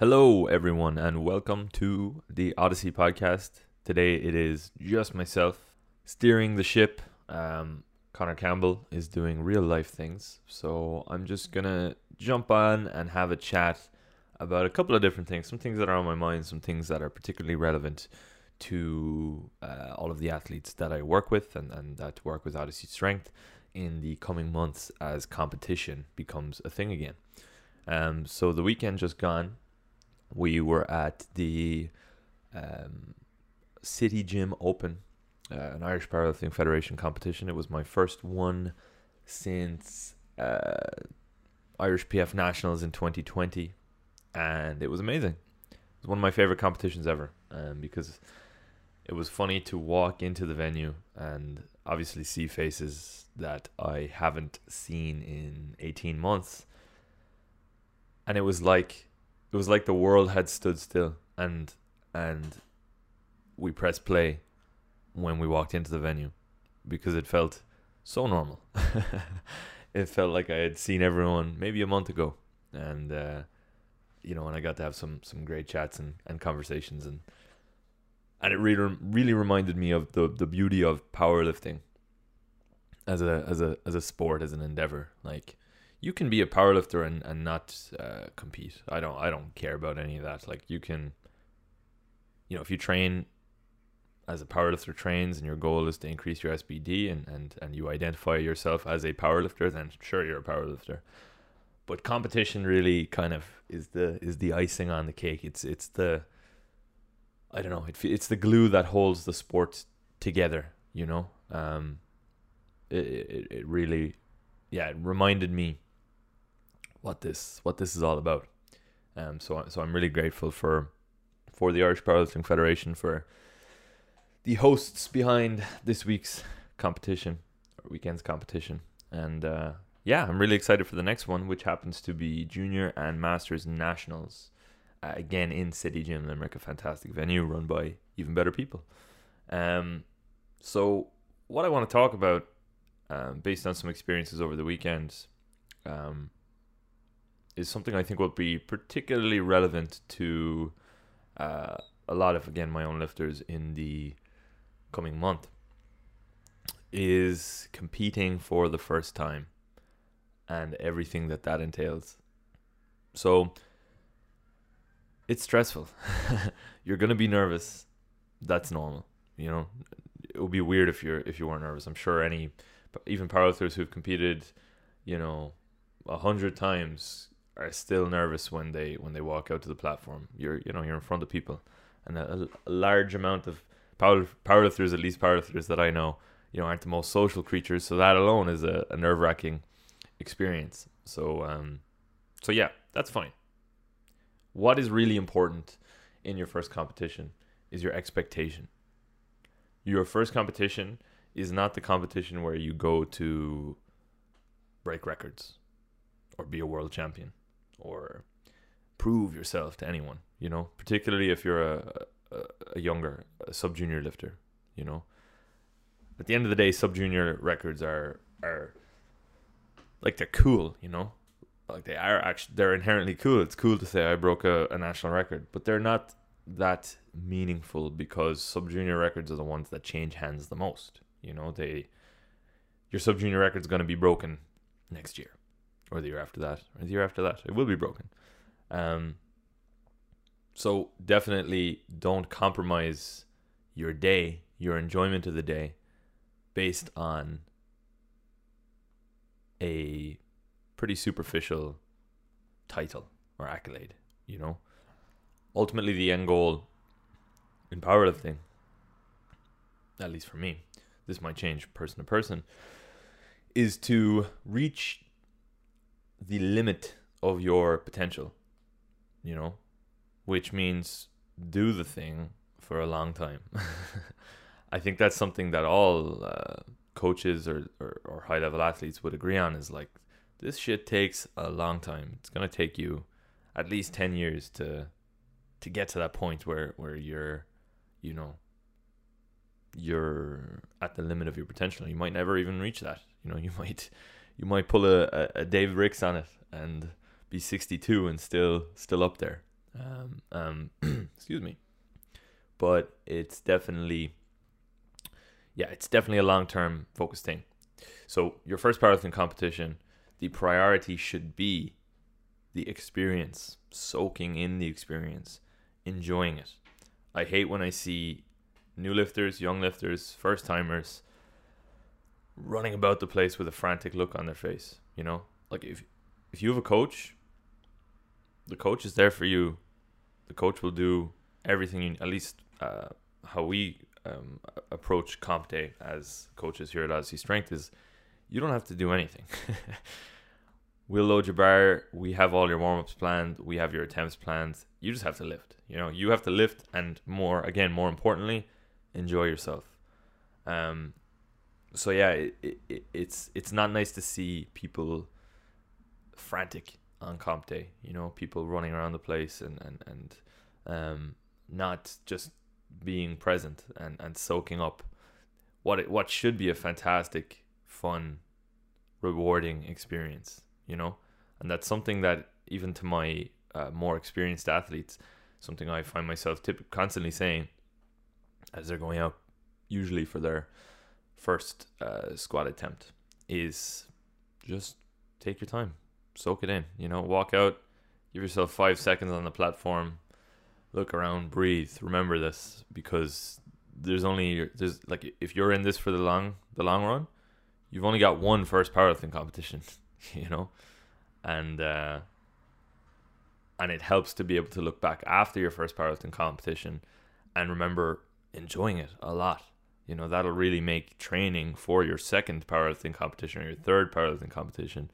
Hello, everyone, and welcome to the Odyssey podcast. Today it is just myself steering the ship. Um, Connor Campbell is doing real life things, so I'm just gonna jump on and have a chat about a couple of different things. Some things that are on my mind, some things that are particularly relevant to uh, all of the athletes that I work with and, and that work with Odyssey Strength in the coming months as competition becomes a thing again. Um, so the weekend just gone, we were at the um, City Gym Open, uh, an Irish Powerlifting Federation competition. It was my first one since uh, Irish PF Nationals in 2020, and it was amazing. It was one of my favorite competitions ever um, because it was funny to walk into the venue and obviously see faces that I haven't seen in 18 months. And it was like it was like the world had stood still and and we pressed play when we walked into the venue because it felt so normal. it felt like I had seen everyone maybe a month ago and uh, you know, and I got to have some some great chats and, and conversations and and it really really reminded me of the the beauty of powerlifting as a as a as a sport as an endeavor like you can be a powerlifter and and not uh, compete i don't i don't care about any of that like you can you know if you train as a powerlifter trains and your goal is to increase your SBD and, and, and you identify yourself as a powerlifter, then sure you're a powerlifter. But competition really kind of is the is the icing on the cake. It's it's the I don't know. It, it's the glue that holds the sport together. You know, um, it, it it really, yeah, it reminded me what this what this is all about. Um, so so I'm really grateful for for the Irish Powerlifting Federation for the hosts behind this week's competition or weekend's competition, and uh, yeah, I'm really excited for the next one, which happens to be junior and masters nationals uh, again in City Gym Limerick, a fantastic venue run by even better people. Um, so what I want to talk about, um, based on some experiences over the weekend, um, is something I think will be particularly relevant to uh, a lot of again my own lifters in the coming month. Is competing for the first time and everything that that entails. So it's stressful. you're gonna be nervous. That's normal. You know, it would be weird if you're if you weren't nervous. I'm sure any, even powerlifters who've competed, you know, a hundred times are still nervous when they when they walk out to the platform. You're you know you're in front of people, and a, a large amount of power powerlifters, at least powerlifters that I know, you know, aren't the most social creatures. So that alone is a, a nerve wracking experience. So um, so yeah, that's fine what is really important in your first competition is your expectation. Your first competition is not the competition where you go to break records or be a world champion or prove yourself to anyone, you know, particularly if you're a, a, a younger, a sub junior lifter, you know. At the end of the day, sub junior records are are like they're cool, you know like they are actually they're inherently cool. It's cool to say I broke a, a national record, but they're not that meaningful because sub junior records are the ones that change hands the most. You know, they your sub junior record's going to be broken next year, or the year after that, or the year after that. It will be broken. Um. So definitely don't compromise your day, your enjoyment of the day, based on a pretty superficial title or accolade, you know. Ultimately, the end goal in powerlifting, at least for me, this might change person to person, is to reach the limit of your potential, you know, which means do the thing for a long time. I think that's something that all uh, coaches or, or, or high level athletes would agree on is like this shit takes a long time. It's gonna take you at least ten years to to get to that point where where you're, you know, you're at the limit of your potential. You might never even reach that. You know, you might you might pull a, a, Dave Ricks on it and be 62 and still still up there. Um, um, excuse me. But it's definitely, yeah, it's definitely a long term focused thing. So your first powerlifting competition, the priority should be the experience, soaking in the experience, enjoying it. I hate when I see new lifters, young lifters, first timers running about the place with a frantic look on their face. You know, like if if you have a coach, the coach is there for you. The coach will do everything you at least uh, how we um, approach comp day as coaches here at Odyssey Strength is you don't have to do anything. we'll load your bar. We have all your warm ups planned. We have your attempts planned. You just have to lift. You know, you have to lift, and more again, more importantly, enjoy yourself. Um, so yeah, it, it, it's it's not nice to see people frantic on comp day. You know, people running around the place and and and um, not just being present and and soaking up what it, what should be a fantastic, fun, rewarding experience. You know, and that's something that even to my uh, more experienced athletes, something I find myself tip- constantly saying as they're going out, usually for their first uh, squat attempt, is just take your time, soak it in. You know, walk out, give yourself five seconds on the platform, look around, breathe. Remember this because there's only there's like if you're in this for the long the long run, you've only got one first powerlifting competition. You know, and uh, and it helps to be able to look back after your first powerlifting competition and remember enjoying it a lot. You know, that'll really make training for your second powerlifting competition or your third powerlifting competition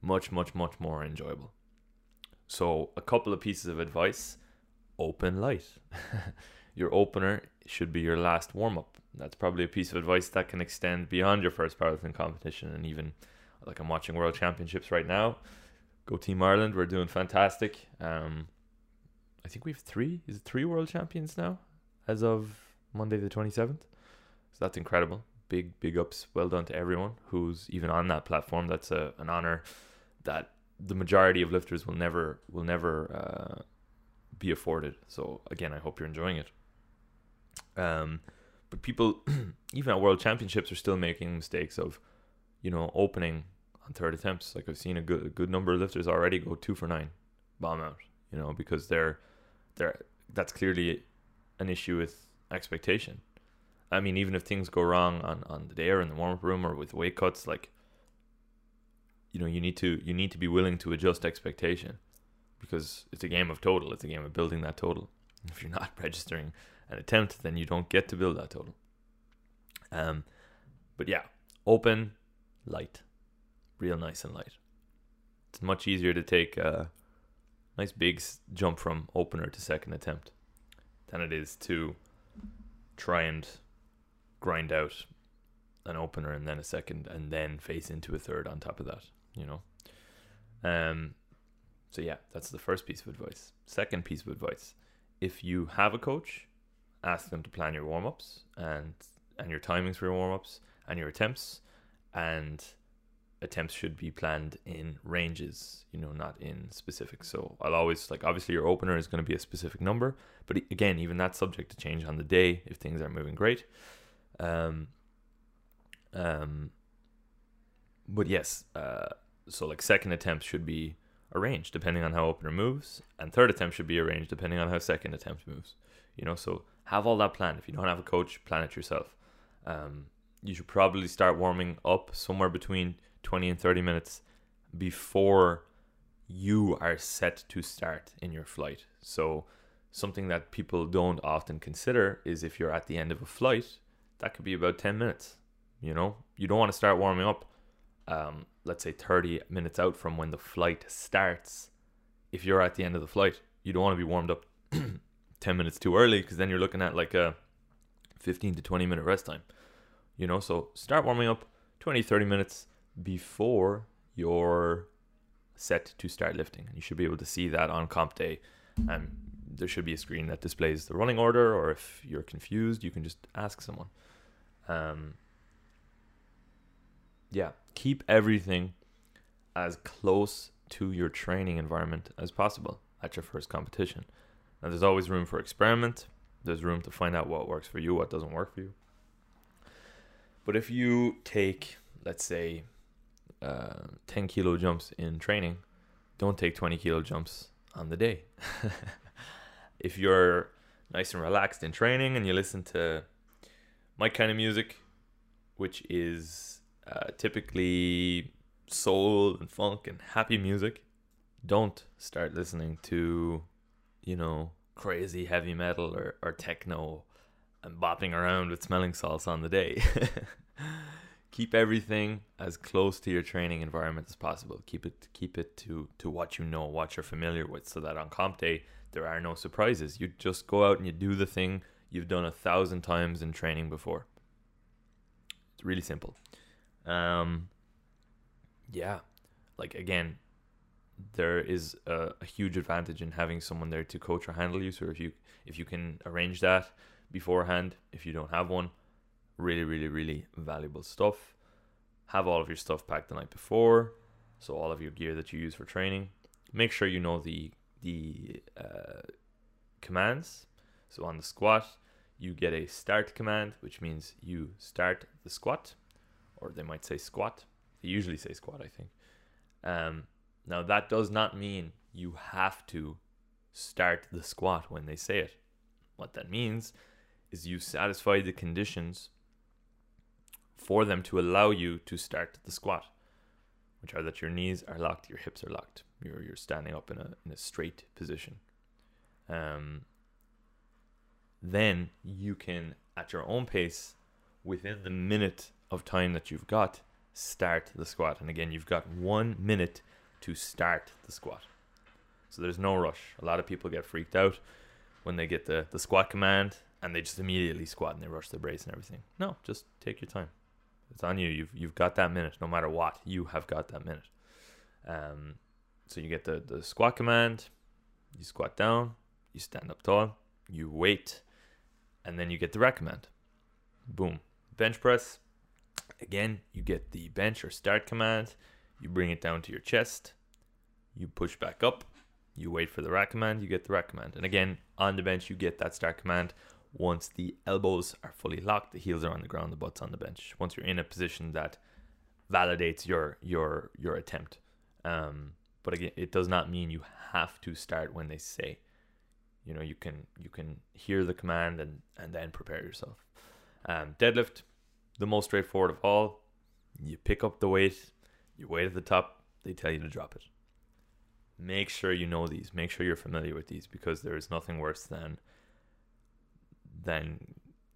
much, much, much more enjoyable. So, a couple of pieces of advice open light. your opener should be your last warm up. That's probably a piece of advice that can extend beyond your first powerlifting competition and even like I'm watching World Championships right now. Go Team Ireland, we're doing fantastic. Um, I think we have three. Is it three world champions now? as of Monday the 27th. That's incredible. Big, big ups. Well done to everyone who's even on that platform. That's a, an honor that the majority of lifters will never will never uh, be afforded. So again, I hope you're enjoying it. Um, but people, even at World Championships, are still making mistakes of, you know, opening on third attempts. Like I've seen a good a good number of lifters already go two for nine, bomb out. You know, because they're they're that's clearly an issue with expectation. I mean, even if things go wrong on, on the day or in the warm up room or with weight cuts, like you know, you need to you need to be willing to adjust expectation because it's a game of total. It's a game of building that total. If you're not registering an attempt, then you don't get to build that total. Um, but yeah, open, light, real nice and light. It's much easier to take a nice big jump from opener to second attempt than it is to try and grind out an opener and then a second and then face into a third on top of that, you know. Um so yeah, that's the first piece of advice. Second piece of advice, if you have a coach, ask them to plan your warm-ups and and your timings for your warm-ups and your attempts and attempts should be planned in ranges, you know, not in specifics. So I'll always like obviously your opener is going to be a specific number, but again, even that's subject to change on the day if things aren't moving great. Um, um, but yes, uh, so like second attempt should be arranged depending on how opener moves, and third attempt should be arranged depending on how second attempt moves. You know, so have all that planned. If you don't have a coach, plan it yourself. Um, you should probably start warming up somewhere between 20 and 30 minutes before you are set to start in your flight. So, something that people don't often consider is if you're at the end of a flight, that could be about 10 minutes. You know, you don't want to start warming up, um, let's say 30 minutes out from when the flight starts. If you're at the end of the flight, you don't want to be warmed up 10 minutes too early because then you're looking at like a 15 to 20 minute rest time. You know, so start warming up 20, 30 minutes before you're set to start lifting. And you should be able to see that on comp day. And there should be a screen that displays the running order, or if you're confused, you can just ask someone. Um, yeah, keep everything as close to your training environment as possible. at your first competition. Now, there's always room for experiment. There's room to find out what works for you, what doesn't work for you. But if you take, let's say, uh, 10 kilo jumps in training, don't take 20 kilo jumps on the day. if you're nice and relaxed in training and you listen to my kind of music, which is uh, typically soul and funk and happy music, don't start listening to, you know, crazy heavy metal or, or techno and bopping around with smelling salts on the day. keep everything as close to your training environment as possible. Keep it keep it to to what you know, what you're familiar with, so that on comp day there are no surprises. You just go out and you do the thing you've done a thousand times in training before. It's really simple. Um, yeah, like again, there is a, a, huge advantage in having someone there to coach or handle you. So if you if you can arrange that beforehand, if you don't have one, really, really, really valuable stuff. Have all of your stuff packed the night before, so all of your gear that you use for training. Make sure you know the the uh, commands. So on the squat, you get a start command, which means you start the squat, or they might say squat. They usually say squat, I think. Um, now that does not mean you have to start the squat when they say it. What that means is you satisfy the conditions for them to allow you to start the squat, which are that your knees are locked, your hips are locked, you're you're standing up in a in a straight position. Um, then you can, at your own pace, within the minute of time that you've got, start the squat. And again, you've got one minute to start the squat. So there's no rush. A lot of people get freaked out when they get the, the squat command and they just immediately squat and they rush the brace and everything. No, just take your time. It's on you. You've you've got that minute, no matter what. You have got that minute. Um, so you get the the squat command. You squat down. You stand up tall. You wait, and then you get the rack command. Boom. Bench press. Again, you get the bench or start command. You bring it down to your chest. You push back up. You wait for the rack command. You get the rack command. And again, on the bench, you get that start command once the elbows are fully locked, the heels are on the ground, the butt's on the bench. Once you're in a position that validates your your your attempt. Um, but again, it does not mean you have to start when they say. You know, you can you can hear the command and and then prepare yourself. Um, deadlift, the most straightforward of all. You pick up the weight, you wait at the top. They tell you to drop it. Make sure you know these. Make sure you're familiar with these because there is nothing worse than than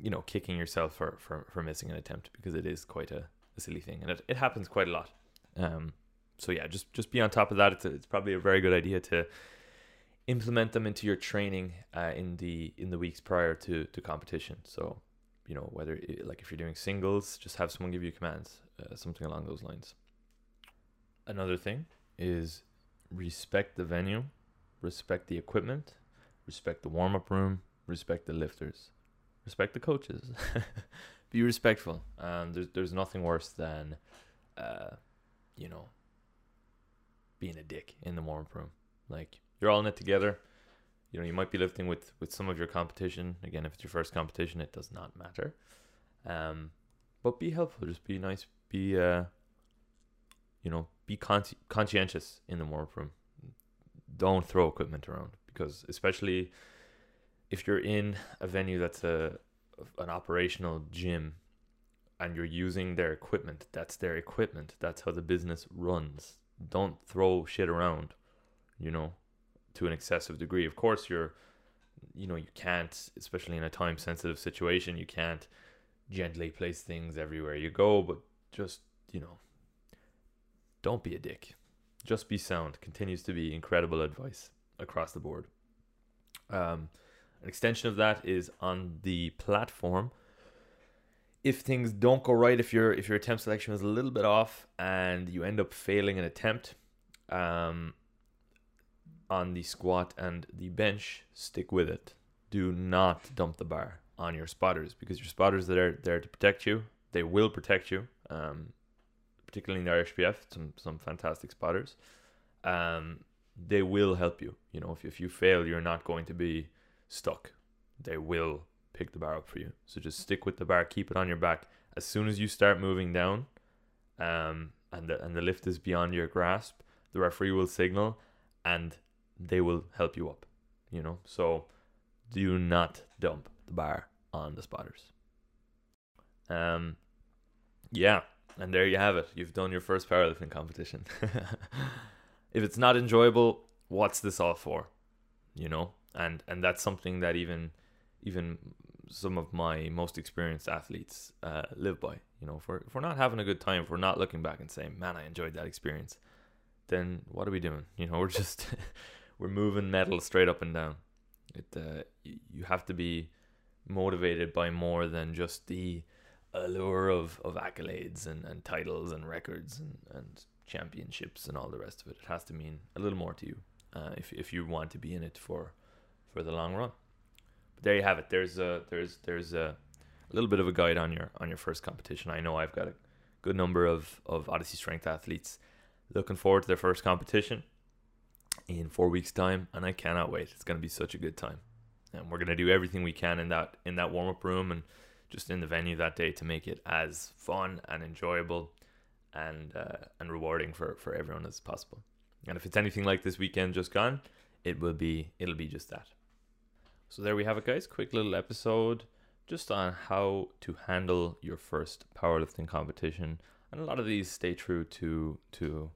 you know kicking yourself for, for, for missing an attempt because it is quite a, a silly thing and it, it happens quite a lot um, so yeah just just be on top of that it's, a, it's probably a very good idea to implement them into your training uh, in the in the weeks prior to to competition so you know whether it, like if you're doing singles just have someone give you commands uh, something along those lines another thing is respect the venue respect the equipment respect the warm-up room respect the lifters, respect the coaches, be respectful. Um, there's there's nothing worse than, uh, you know, being a dick in the warm up room. Like you're all in it together. You know, you might be lifting with with some of your competition. Again, if it's your first competition, it does not matter. Um, but be helpful. Just be nice. Be uh, you know, be con- conscientious in the warm room. Don't throw equipment around because, especially if you're in a venue that's a an operational gym and you're using their equipment, that's their equipment. That's how the business runs. Don't throw shit around, you know, to an excessive degree. Of course, you're, you know, you can't, especially in a time sensitive situation, you can't gently place things everywhere you go, but just, you know, don't be a dick. Just be sound continues to be incredible advice across the board. Um, an extension of that is on the platform. If things don't go right, if your if your attempt selection is a little bit off and you end up failing an attempt, um, on the squat and the bench, stick with it. Do not dump the bar on your spotters because your spotters that are there to protect you. They will protect you. Um, particularly in the Irish PF, some some fantastic spotters. Um, they will help you. You know, if if you fail, you're not going to be stuck. They will pick the bar up for you. So just stick with the bar, keep it on your back. As soon as you start moving down, um, and the and the lift is beyond your grasp, the referee will signal, and they will help you up. You know, so do not dump the bar on the spotters. Um, yeah, and there you have it. You've done your first powerlifting competition. if it's not enjoyable, what's this all for? You know, and and that's something that even even some of my most experienced athletes uh, live by. You know, if we're if we're not having a good time, if we're not looking back and saying, "Man, I enjoyed that experience," then what are we doing? You know, we're just we're moving metal straight up and down. It uh, you have to be motivated by more than just the allure of, of accolades and, and titles and records and, and championships and all the rest of it. It has to mean a little more to you uh, if if you want to be in it for for the long run. But there you have it. There's a there's there's a, a little bit of a guide on your on your first competition. I know I've got a good number of of Odyssey Strength athletes looking forward to their first competition in four weeks' time, and I cannot wait. It's going to be such a good time, and we're going to do everything we can in that in that warm up room and just in the venue that day to make it as fun and enjoyable and uh, and rewarding for for everyone as possible. And if it's anything like this weekend just gone, it will be it'll be just that. So there we have it, guys. Quick little episode just on how to handle your first powerlifting competition. And a lot of these stay true to to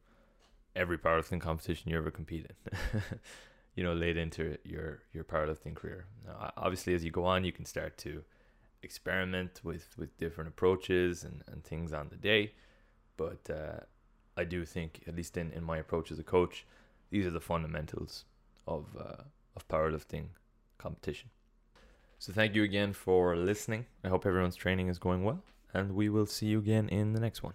every powerlifting competition you ever compete in. you know, late into your your powerlifting career. Now, obviously, as you go on, you can start to experiment with with different approaches and and things on the day. But uh, I do think, at least in in my approach as a coach, these are the fundamentals of uh, of powerlifting competition. So thank you again for listening. I hope everyone's training is going well, and we will see you again in the next one.